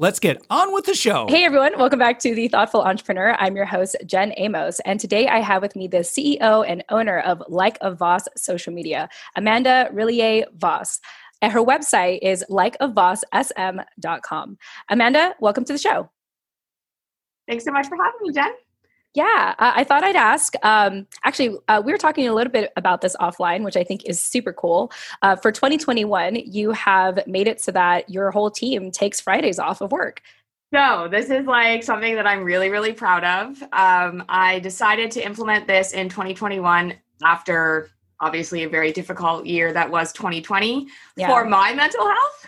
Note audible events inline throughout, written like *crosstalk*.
Let's get on with the show. Hey everyone, welcome back to The Thoughtful Entrepreneur. I'm your host, Jen Amos, and today I have with me the CEO and owner of Like a Voss Social Media, Amanda Relyea Voss. And her website is likeavossSM.com. Amanda, welcome to the show. Thanks so much for having me, Jen. Yeah, I thought I'd ask. Um, actually, uh, we were talking a little bit about this offline, which I think is super cool. Uh, for 2021, you have made it so that your whole team takes Fridays off of work. No, this is like something that I'm really, really proud of. Um, I decided to implement this in 2021 after obviously a very difficult year that was 2020 yeah. for my mental health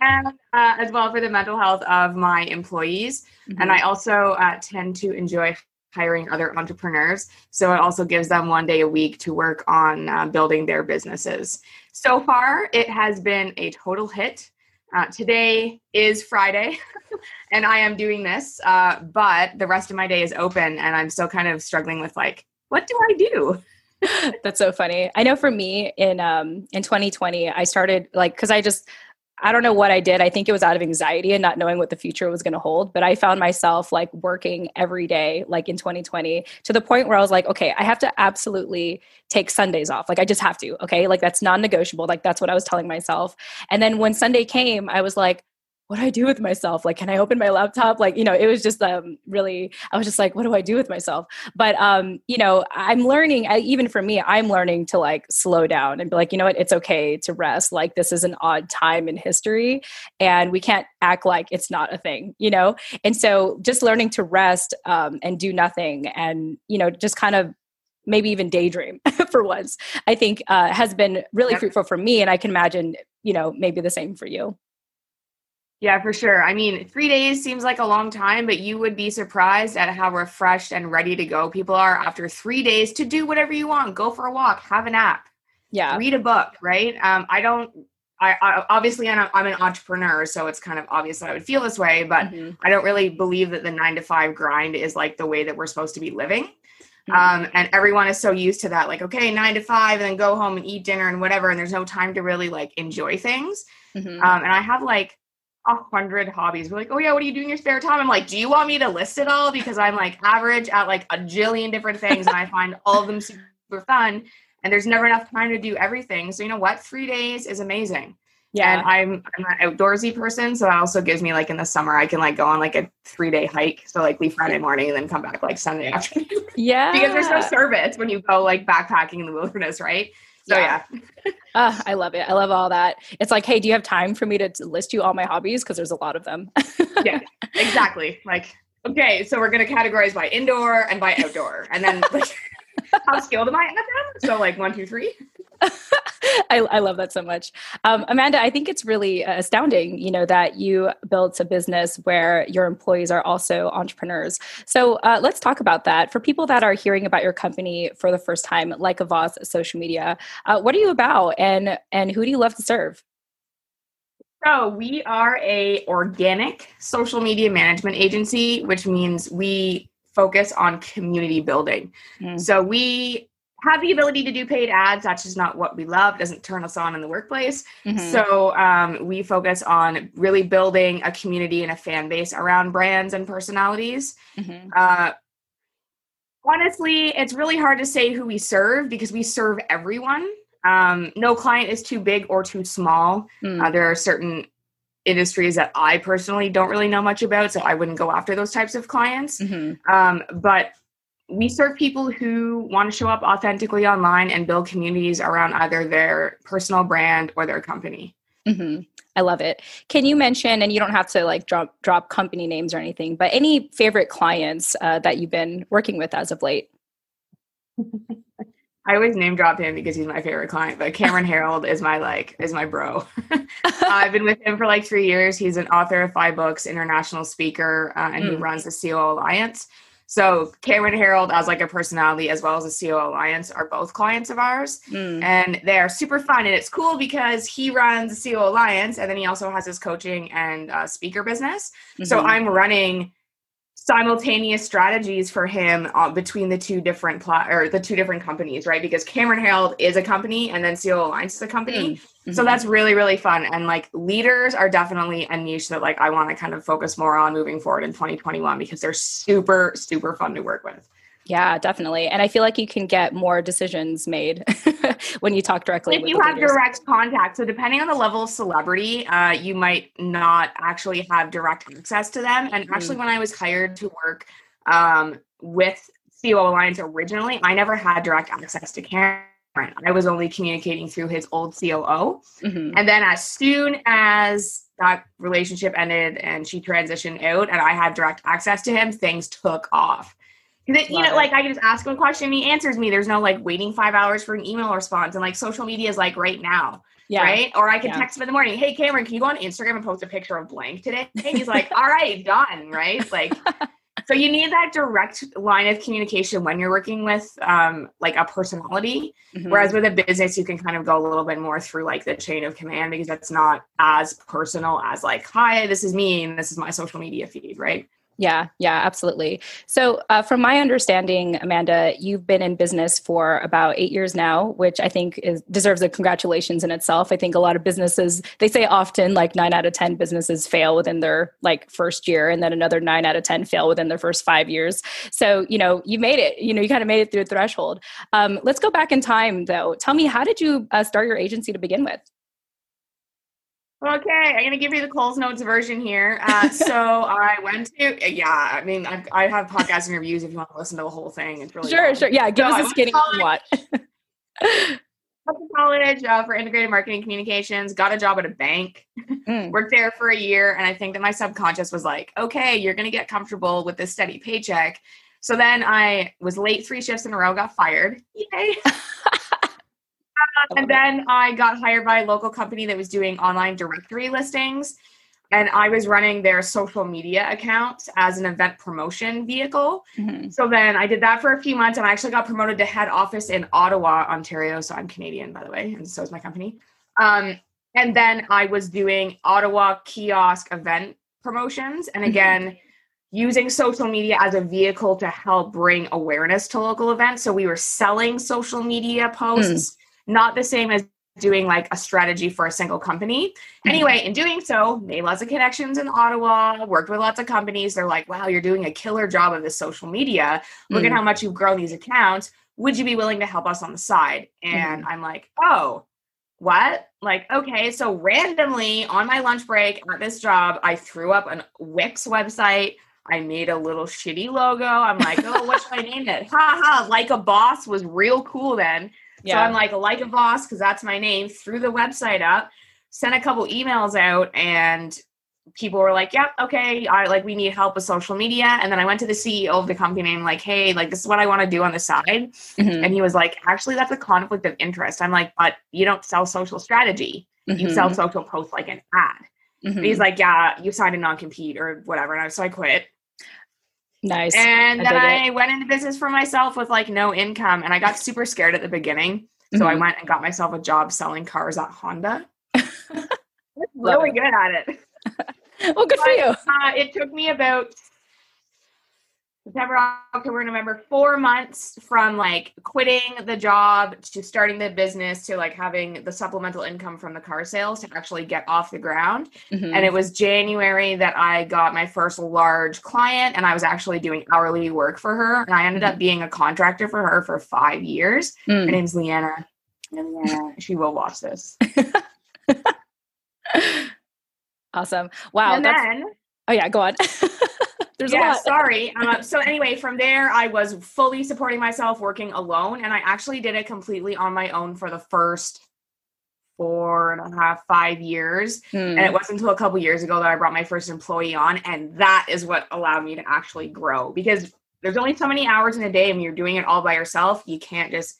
and uh, as well for the mental health of my employees. Mm-hmm. And I also uh, tend to enjoy hiring other entrepreneurs. So it also gives them one day a week to work on uh, building their businesses. So far, it has been a total hit. Uh, today is Friday, *laughs* and I am doing this, uh, but the rest of my day is open, and I'm still kind of struggling with like, what do I do? *laughs* That's so funny. I know for me in um in 2020, I started like because I just I don't know what I did. I think it was out of anxiety and not knowing what the future was going to hold. But I found myself like working every day, like in 2020, to the point where I was like, okay, I have to absolutely take Sundays off. Like I just have to. Okay. Like that's non negotiable. Like that's what I was telling myself. And then when Sunday came, I was like, what do I do with myself? Like, can I open my laptop? Like, you know, it was just um, really, I was just like, what do I do with myself? But, um, you know, I'm learning, I, even for me, I'm learning to like slow down and be like, you know what, it's okay to rest. Like, this is an odd time in history and we can't act like it's not a thing, you know? And so just learning to rest um, and do nothing and, you know, just kind of maybe even daydream *laughs* for once, I think uh, has been really fruitful for me. And I can imagine, you know, maybe the same for you. Yeah, for sure. I mean, three days seems like a long time, but you would be surprised at how refreshed and ready to go people are after three days to do whatever you want. Go for a walk, have a nap, yeah, read a book. Right? Um, I don't. I, I obviously I'm, I'm an entrepreneur, so it's kind of obvious that I would feel this way, but mm-hmm. I don't really believe that the nine to five grind is like the way that we're supposed to be living. Mm-hmm. Um, and everyone is so used to that, like, okay, nine to five, and then go home and eat dinner and whatever, and there's no time to really like enjoy things. Mm-hmm. Um, and I have like a hundred hobbies. We're like, oh yeah, what are you doing in your spare time? I'm like, do you want me to list it all? Because I'm like average at like a jillion different things and I find all of them super fun. And there's never enough time to do everything. So you know what? Three days is amazing. Yeah. And I'm I'm an outdoorsy person. So that also gives me like in the summer I can like go on like a three day hike. So like leave Friday morning and then come back like Sunday afternoon. *laughs* Yeah. because there's no service when you go like backpacking in the wilderness, right? So yeah. yeah. uh, *laughs* I love it. I love all that. It's like, hey, do you have time for me to list you all my hobbies? Because there's a lot of them. yeah, *laughs* exactly. Like, okay, so we're gonna categorize by indoor and by outdoor, and then like, *laughs* how skilled am I at them? So like one, two, three. *laughs* I, I, love that so much. Um, Amanda, I think it's really uh, astounding, you know, that you built a business where your employees are also entrepreneurs. So uh, let's talk about that. For people that are hearing about your company for the first time, like a Voss social media, uh, what are you about and, and who do you love to serve? So we are a organic social media management agency, which means we focus on community building. Mm. So we have the ability to do paid ads. That's just not what we love. It doesn't turn us on in the workplace. Mm-hmm. So um, we focus on really building a community and a fan base around brands and personalities. Mm-hmm. Uh, honestly, it's really hard to say who we serve because we serve everyone. Um, no client is too big or too small. Mm. Uh, there are certain industries that I personally don't really know much about, so I wouldn't go after those types of clients. Mm-hmm. Um, but we serve people who want to show up authentically online and build communities around either their personal brand or their company. Mm-hmm. I love it. Can you mention, and you don't have to like drop drop company names or anything, but any favorite clients uh, that you've been working with as of late? *laughs* I always name drop him because he's my favorite client, but Cameron Herold is my like is my bro. *laughs* I've been with him for like three years. He's an author of five books, international speaker, uh, and mm. he runs the COO Alliance. So Cameron Herold, as like a personality, as well as the COO Alliance, are both clients of ours, mm. and they are super fun. And it's cool because he runs the COO Alliance, and then he also has his coaching and uh, speaker business. Mm-hmm. So I'm running simultaneous strategies for him uh, between the two different plot or the two different companies, right? Because Cameron Herold is a company and then COO Alliance is a company. Mm-hmm. So that's really, really fun. And like leaders are definitely a niche that like I want to kind of focus more on moving forward in 2021 because they're super, super fun to work with. Yeah, definitely. And I feel like you can get more decisions made *laughs* when you talk directly. If you have leaders. direct contact, so depending on the level of celebrity, uh, you might not actually have direct access to them. And actually, mm. when I was hired to work um, with COO Alliance originally, I never had direct access to Cameron. I was only communicating through his old COO. Mm-hmm. And then as soon as that relationship ended and she transitioned out and I had direct access to him, things took off. Because you know, it. like I can just ask him a question and he answers me. There's no like waiting five hours for an email response. And like social media is like right now. Yeah. Right. Or I can yeah. text him in the morning. Hey Cameron, can you go on Instagram and post a picture of blank today? And he's like, all right, done. Right. Like *laughs* so you need that direct line of communication when you're working with um, like a personality mm-hmm. whereas with a business you can kind of go a little bit more through like the chain of command because that's not as personal as like hi this is me and this is my social media feed right yeah, yeah, absolutely. So, uh, from my understanding, Amanda, you've been in business for about eight years now, which I think is, deserves a congratulations in itself. I think a lot of businesses, they say often like nine out of 10 businesses fail within their like first year, and then another nine out of 10 fail within their first five years. So, you know, you made it, you know, you kind of made it through the threshold. Um, let's go back in time though. Tell me, how did you uh, start your agency to begin with? Okay, I'm gonna give you the Coles Notes version here. Uh, *laughs* so I went to yeah. I mean, I, I, have podcast interviews if you want to listen to the whole thing. It's really sure, fun. sure. Yeah, give so us a skinny watch. went to college uh, for integrated marketing communications. Got a job at a bank. Mm. Worked there for a year, and I think that my subconscious was like, "Okay, you're gonna get comfortable with this steady paycheck." So then I was late three shifts in a row, got fired. Yay! *laughs* and then I got hired by a local company that was doing online directory listings. And I was running their social media account as an event promotion vehicle. Mm-hmm. So then I did that for a few months and I actually got promoted to head office in Ottawa, Ontario. So I'm Canadian, by the way, and so is my company. Um, and then I was doing Ottawa kiosk event promotions. And mm-hmm. again, mm-hmm. using social media as a vehicle to help bring awareness to local events. So we were selling social media posts. Mm not the same as doing like a strategy for a single company. Mm-hmm. Anyway, in doing so, made lots of connections in Ottawa, worked with lots of companies. They're like, wow, you're doing a killer job of this social media. Look mm. at how much you've grown these accounts. Would you be willing to help us on the side? And mm. I'm like, oh, what? Like, okay, so randomly on my lunch break at this job, I threw up an Wix website. I made a little shitty logo. I'm like, oh, what should I name it? Ha ha, like a boss was real cool then. Yeah. So I'm like, like a boss, because that's my name, threw the website up, sent a couple emails out, and people were like, Yep, yeah, okay, I like we need help with social media. And then I went to the CEO of the company and like, hey, like this is what I want to do on the side. Mm-hmm. And he was like, actually, that's a conflict of interest. I'm like, but you don't sell social strategy. Mm-hmm. You sell social posts like an ad. Mm-hmm. He's like, Yeah, you signed a non-compete or whatever. And I, so I quit. Nice. And I then I went into business for myself with like no income. And I got super scared at the beginning. So mm-hmm. I went and got myself a job selling cars at Honda. *laughs* really it. good at it. *laughs* well, good but, for you. Uh, it took me about September, October, November, four months from like quitting the job to starting the business to like having the supplemental income from the car sales to actually get off the ground. Mm-hmm. And it was January that I got my first large client and I was actually doing hourly work for her. And I ended mm-hmm. up being a contractor for her for five years. Mm. Her name's Leanna. Leanna, she will watch this. *laughs* awesome. Wow. And then, oh, yeah, go on. *laughs* There's yeah, sorry. Uh, so anyway, from there, I was fully supporting myself, working alone, and I actually did it completely on my own for the first four and a half, five years. And it hmm. wasn't until a couple years ago that I brought my first employee on, and that is what allowed me to actually grow because there's only so many hours in a day, and you're doing it all by yourself. You can't just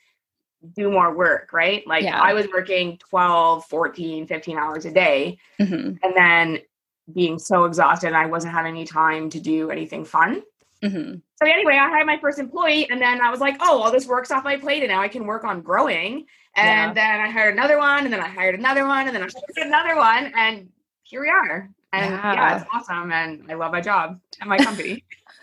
do more work, right? Like yeah. I was working 12, 14, 15 hours a day. Mm-hmm. And then being so exhausted and I wasn't having any time to do anything fun. Mm-hmm. So anyway, I hired my first employee, and then I was like, "Oh, well, this works off my plate, and now I can work on growing." And yeah. then I hired another one, and then I hired another one, and then I hired another one, and here we are. And yeah, yeah it's awesome, and I love my job and my company. *laughs*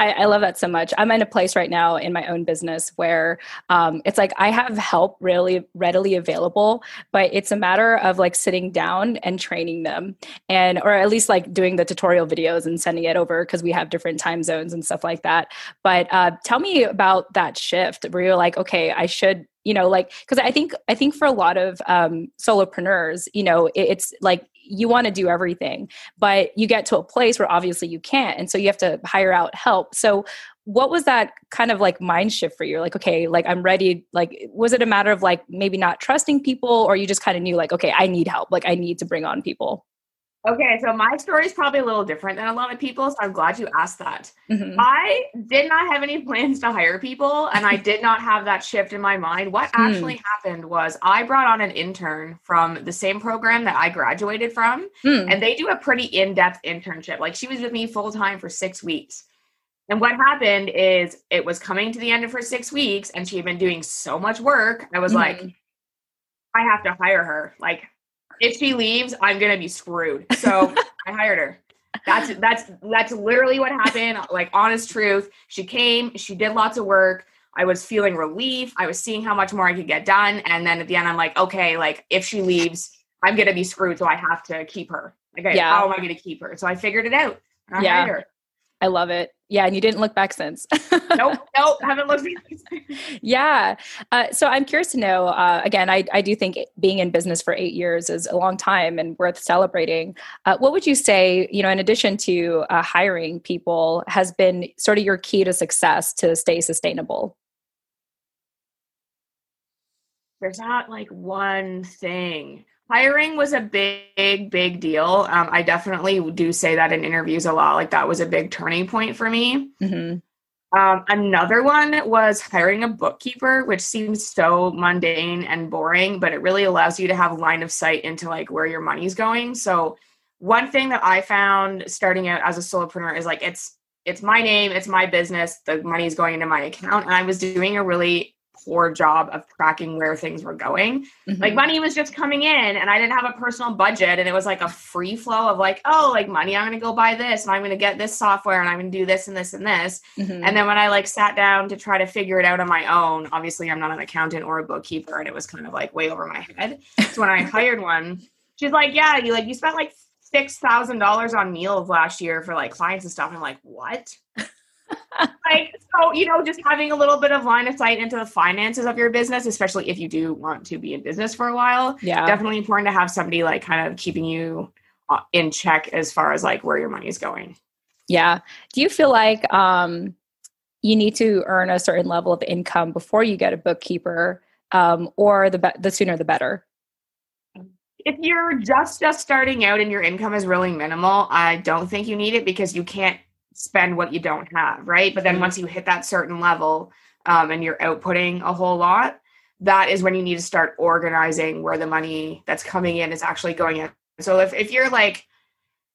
I, I, love that so much. I'm in a place right now in my own business where um, it's like I have help really readily available, but it's a matter of like sitting down and training them, and or at least like doing the tutorial videos and sending it over because we have different time zones and stuff like that. But uh, tell me about that shift where you're like, okay, I should you know like because i think i think for a lot of um solopreneurs you know it, it's like you want to do everything but you get to a place where obviously you can't and so you have to hire out help. So what was that kind of like mind shift for you? Like okay like i'm ready like was it a matter of like maybe not trusting people or you just kind of knew like okay i need help like i need to bring on people Okay, so my story is probably a little different than a lot of people, so I'm glad you asked that. Mm-hmm. I did not have any *laughs* plans to hire people, and I did not have that shift in my mind. What hmm. actually mm. happened was I brought on an intern from the same program that I graduated from, mm. and they do a pretty in depth internship. Like she was with me full time for six weeks. And what happened is it was coming to the end of her six weeks, and she had been doing so much work. I was mm. like, I have to hire her. Like, if she leaves, I'm gonna be screwed. So *laughs* I hired her. That's that's that's literally what happened. Like honest truth. She came, she did lots of work. I was feeling relief. I was seeing how much more I could get done. And then at the end, I'm like, okay, like if she leaves, I'm gonna be screwed. So I have to keep her. Like, yeah. how am I gonna keep her? So I figured it out. I yeah. I love it. Yeah, and you didn't look back since. nope, *laughs* nope, haven't looked back. yeah. Uh, so I'm curious to know. Uh, again, I, I do think being in business for eight years is a long time and worth celebrating. Uh, what would you say, you know, in addition to uh, hiring people, has been sort of your key to success to stay sustainable? There's not like one thing hiring was a big big deal. Um, i definitely do say that in interviews a lot like that was a big turning point for me. Mm-hmm. um, another one was hiring a bookkeeper which seems so mundane and boring but it really allows you to have line of sight into like where your money's going. So one thing that i found starting out as a solopreneur is like it's it's my name it's my business the money is going into my account and i was doing a really poor job of tracking where things were going. Mm-hmm. Like money was just coming in and I didn't have a personal budget and it was like a free flow of like, oh, like money, I'm going to go buy this and I'm going to get this software and I'm going to do this and this and this. Mm-hmm. And then when I like sat down to try to figure it out on my own, obviously I'm not an accountant or a bookkeeper and it was kind of like way over my head. So when I *laughs* hired one, she's like, yeah, you like you spent like six thousand dollars on meals last year for like clients and stuff. And I'm like, what? Like so you know just having a little bit of line of sight into the finances of your business especially if you do want to be in business for a while. Yeah. Definitely important to have somebody like kind of keeping you uh, in check as far as like where your money is going. Yeah. Do you feel like um you need to earn a certain level of income before you get a bookkeeper um or the be- the sooner the better? If you're just just starting out and your income is really minimal i don't think you need it because you can't spend what you don't have, right? But then mm-hmm. once you hit that certain level um, and you're outputting a whole lot, that is when you need to start organizing where the money that's coming in is actually going in. So if, if you're like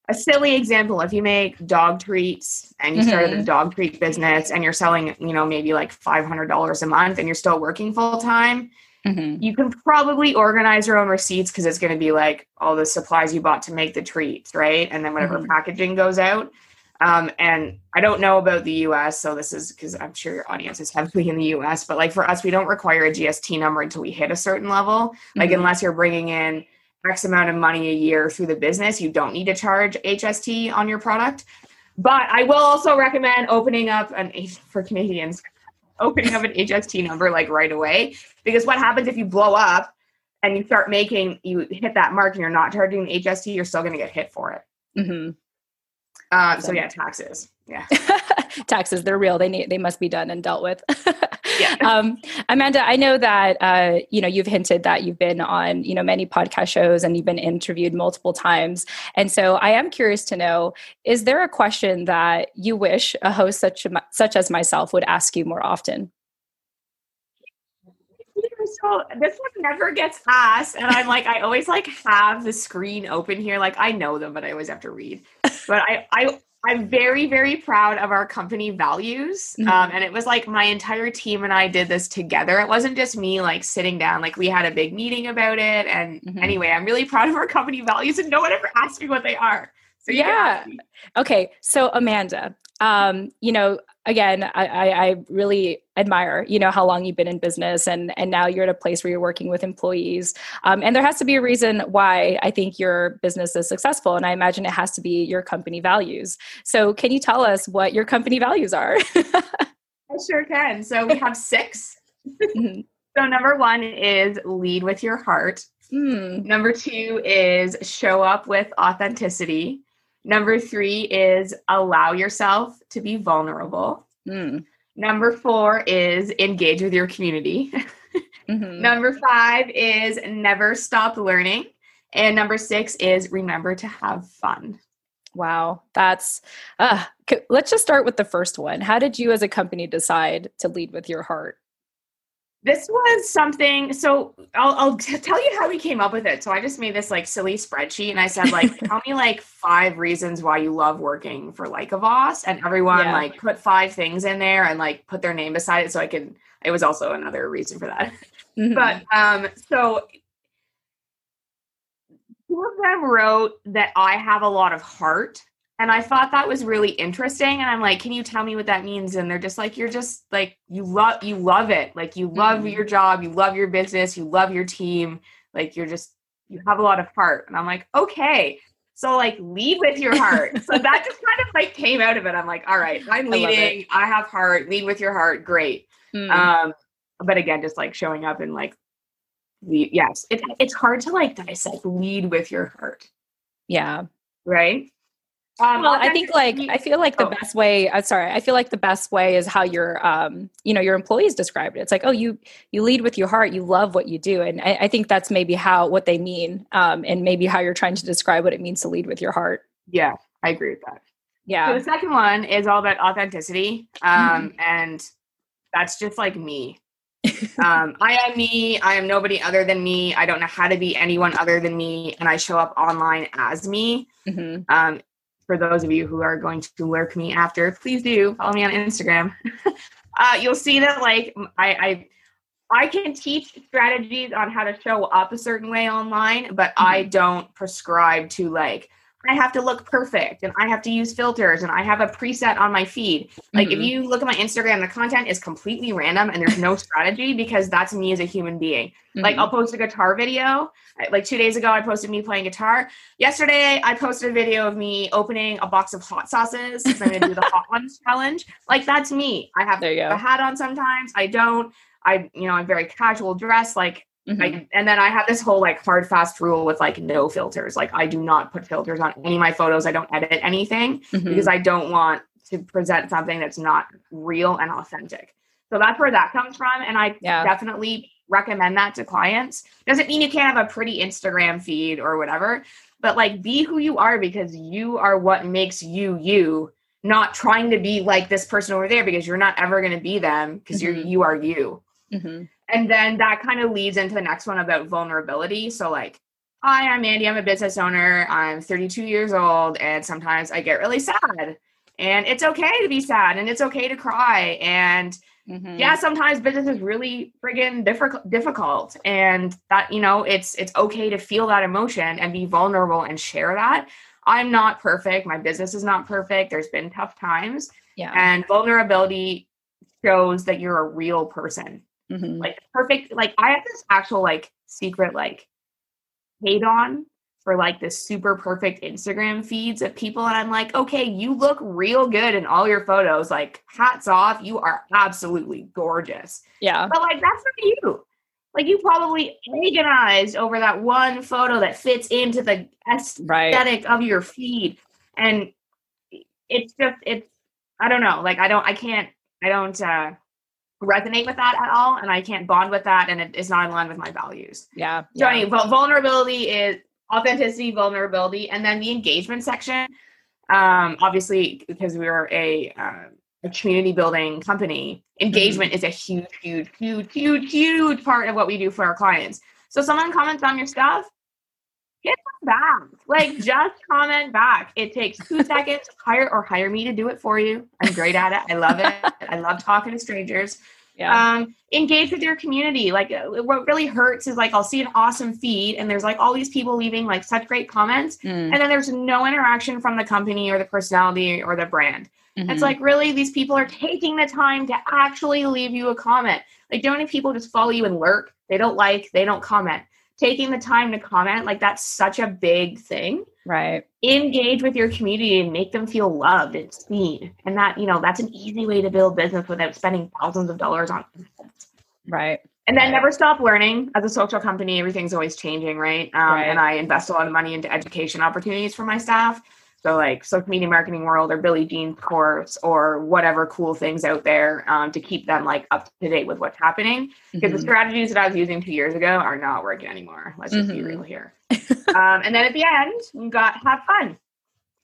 a silly example, if you make dog treats and you mm-hmm. started a dog treat business and you're selling, you know, maybe like $500 a month and you're still working full time, mm-hmm. you can probably organize your own receipts because it's going to be like all the supplies you bought to make the treats, right? And then whatever mm-hmm. packaging goes out. Um, and I don't know about the US, so this is because I'm sure your audience is heavily in the US, but like for us, we don't require a GST number until we hit a certain level. Like, mm-hmm. unless you're bringing in X amount of money a year through the business, you don't need to charge HST on your product. But I will also recommend opening up an for Canadians, *laughs* opening up an HST number like right away. Because what happens if you blow up and you start making, you hit that mark and you're not charging the HST, you're still going to get hit for it. Mm-hmm. Uh, so yeah, taxes. Yeah. *laughs* taxes, they're real. They need, they must be done and dealt with. *laughs* yeah. Um, Amanda, I know that, uh, you know, you've hinted that you've been on, you know, many podcast shows and you've been interviewed multiple times. And so I am curious to know, is there a question that you wish a host such, such as myself would ask you more often? so this one never gets asked and i'm like i always like have the screen open here like i know them but i always have to read but i i I'm very, very proud of our company values. Mm-hmm. Um, and it was like my entire team and I did this together. It wasn't just me like sitting down, like we had a big meeting about it. And mm-hmm. anyway, I'm really proud of our company values and no one ever asked me what they are. So yeah. Okay. So Amanda, um, you know, again, I, I, really admire, you know, how long you've been in business and, and now you're at a place where you're working with employees. Um, and there has to be a reason why I think your business is successful. And I imagine it has to be your company values. So can you tell us what your company values are? *laughs* I sure can. So we have 6 mm-hmm. So number one is lead with your heart. Mm. Number two is show up with authenticity. Number three is allow yourself to be vulnerable. Mm. Number four is engage with your community. *laughs* mm-hmm. Number five is never stop learning. And number six is remember to have fun. Wow, that's uh, let's just start with the first one. How did you as a company decide to lead with your heart? This was something so I'll, I'll t- tell you how we came up with it so i just made this like silly spreadsheet and i said like *laughs* tell me like five reasons why you love working for Like a Voss and everyone yeah. like put five things in there and like put their name beside it so i could it was also another reason for that mm-hmm. but um so two of them wrote that i have a lot of heart and I thought that was really interesting. And I'm like, can you tell me what that means? And they're just like, you're just like, you love, you love it. Like you love mm-hmm. your job, you love your business, you love your team. Like you're just, you have a lot of heart. And I'm like, okay. So like lead with your heart. *laughs* so that just kind of like came out of it. I'm like, all right, I'm leading. I, I have heart. Lead with your heart. Great. Mm. Um, but again, just like showing up and like, lead, yes, it, it's hard to like dissect. Lead with your heart. Yeah. Right. Um, well, I think like I feel like the oh. best way. Uh, sorry, I feel like the best way is how your um, you know your employees described it. It's like, oh, you you lead with your heart. You love what you do, and I, I think that's maybe how what they mean, um, and maybe how you're trying to describe what it means to lead with your heart. Yeah, I agree with that. Yeah. So the second one is all about authenticity, um, mm-hmm. and that's just like me. *laughs* um, I am me. I am nobody other than me. I don't know how to be anyone other than me, and I show up online as me. Mm-hmm. Um, for those of you who are going to lurk me after, please do follow me on Instagram. *laughs* uh, you'll see that like I, I I can teach strategies on how to show up a certain way online, but mm-hmm. I don't prescribe to like I have to look perfect and I have to use filters and I have a preset on my feed. Like mm-hmm. if you look at my Instagram, the content is completely random and there's no *laughs* strategy because that's me as a human being. Mm-hmm. Like I'll post a guitar video. Like two days ago, I posted me playing guitar. Yesterday, I posted a video of me opening a box of hot sauces. Because I'm gonna do the hot *laughs* ones challenge. Like that's me. I have a hat on sometimes. I don't. I, you know, I'm very casual dress. Like Mm-hmm. I, and then I have this whole like hard fast rule with like no filters. Like I do not put filters on any of my photos. I don't edit anything mm-hmm. because I don't want to present something that's not real and authentic. So that's where that comes from. And I yeah. definitely recommend that to clients. Doesn't mean you can't have a pretty Instagram feed or whatever, but like be who you are because you are what makes you you, not trying to be like this person over there because you're not ever going to be them because mm-hmm. you're you are you. Mm-hmm. And then that kind of leads into the next one about vulnerability. So, like, hi, I'm Andy. I'm a business owner. I'm 32 years old, and sometimes I get really sad. And it's okay to be sad, and it's okay to cry. And mm-hmm. yeah, sometimes business is really friggin' difficult. Difficult, and that you know, it's it's okay to feel that emotion and be vulnerable and share that. I'm not perfect. My business is not perfect. There's been tough times. Yeah. And vulnerability shows that you're a real person Mm-hmm. Like perfect. Like I have this actual like secret like hate on for like the super perfect Instagram feeds of people. And I'm like, okay, you look real good in all your photos. Like, hats off. You are absolutely gorgeous. Yeah. But like, that's not you. Like, you probably agonized over that one photo that fits into the aesthetic right. of your feed. And it's just, it's, I don't know. Like, I don't, I can't, I don't, uh, resonate with that at all and I can't bond with that and it is not in line with my values. Yeah. So yeah. vulnerability is authenticity, vulnerability, and then the engagement section. Um, obviously, because we're a, uh, a community building company, engagement mm-hmm. is a huge, huge, huge, huge, huge part of what we do for our clients. So someone comments on your stuff, hit them back. Like just comment back. It takes two *laughs* seconds. Hire or hire me to do it for you. I'm great at it. I love it. I love talking to strangers. Yeah. Um, engage with your community. Like uh, what really hurts is like I'll see an awesome feed and there's like all these people leaving like such great comments, mm. and then there's no interaction from the company or the personality or the brand. Mm-hmm. It's like really these people are taking the time to actually leave you a comment. Like don't people just follow you and lurk. They don't like, they don't comment. Taking the time to comment, like that's such a big thing. Right. Engage with your community and make them feel loved and seen. And that, you know, that's an easy way to build business without spending thousands of dollars on Right. And then never stop learning. As a social company, everything's always changing, right? Um, right? And I invest a lot of money into education opportunities for my staff. So like social media marketing world or Billy Gene's course or whatever cool things out there um, to keep them like up to date with what's happening. Because mm-hmm. the strategies that I was using two years ago are not working anymore. Let's just mm-hmm. be real here. *laughs* um, and then at the end, we got have fun.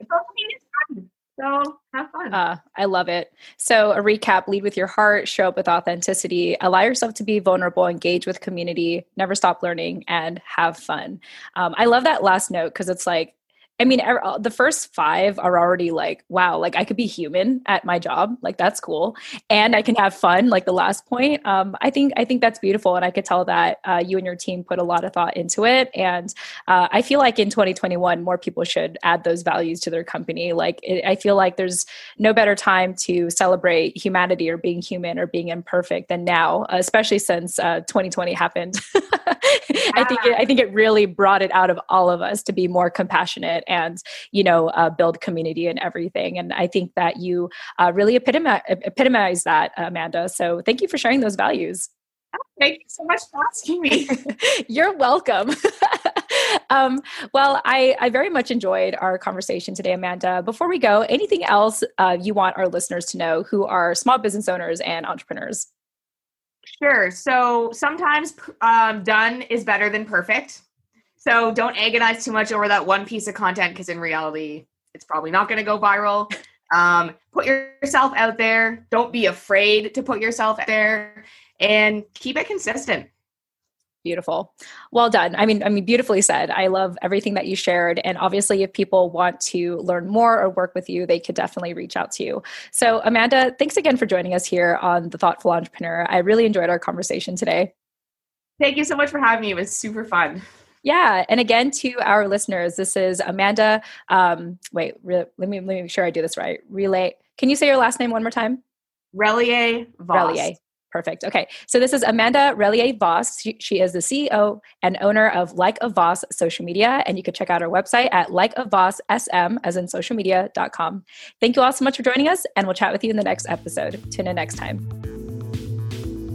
Social media is fun. So have fun. Uh, I love it. So a recap: lead with your heart, show up with authenticity, allow yourself to be vulnerable, engage with community, never stop learning, and have fun. Um, I love that last note because it's like I mean, uh, the first five are already like, wow, like I could be human at my job, like that's cool, and I can have fun. Like the last point, um, I think I think that's beautiful, and I could tell that uh, you and your team put a lot of thought into it. And uh, I feel like in 2021, more people should add those values to their company. Like it, I feel like there's no better time to celebrate humanity or being human or being imperfect than now, especially since 2020 uh, happened. *laughs* I think it, I think it really brought it out of all of us to be more compassionate and you know uh, build community and everything and i think that you uh, really epitomize, epitomize that amanda so thank you for sharing those values Thank you so much for asking me. *laughs* You're welcome. *laughs* um, well, I, I very much enjoyed our conversation today, Amanda. Before we go, anything else uh, you want our listeners to know who are small business owners and entrepreneurs? Sure. So sometimes um, done is better than perfect. So don't agonize too much over that one piece of content because in reality, it's probably not going to go viral. *laughs* Um, put yourself out there. Don't be afraid to put yourself out there and keep it consistent. Beautiful. Well done. I mean, I mean, beautifully said. I love everything that you shared. And obviously, if people want to learn more or work with you, they could definitely reach out to you. So, Amanda, thanks again for joining us here on The Thoughtful Entrepreneur. I really enjoyed our conversation today. Thank you so much for having me. It was super fun. Yeah, and again to our listeners, this is Amanda. Um, wait, re- let me let me make sure I do this right. Relay. Can you say your last name one more time? Relyea Voss. Relyea. Perfect. Okay. So this is Amanda Relyea Voss. She, she, is the CEO and owner of Like a Voss social media. And you can check out our website at likeavoss.sm as in social media.com. Thank you all so much for joining us, and we'll chat with you in the next episode. Tune in next time.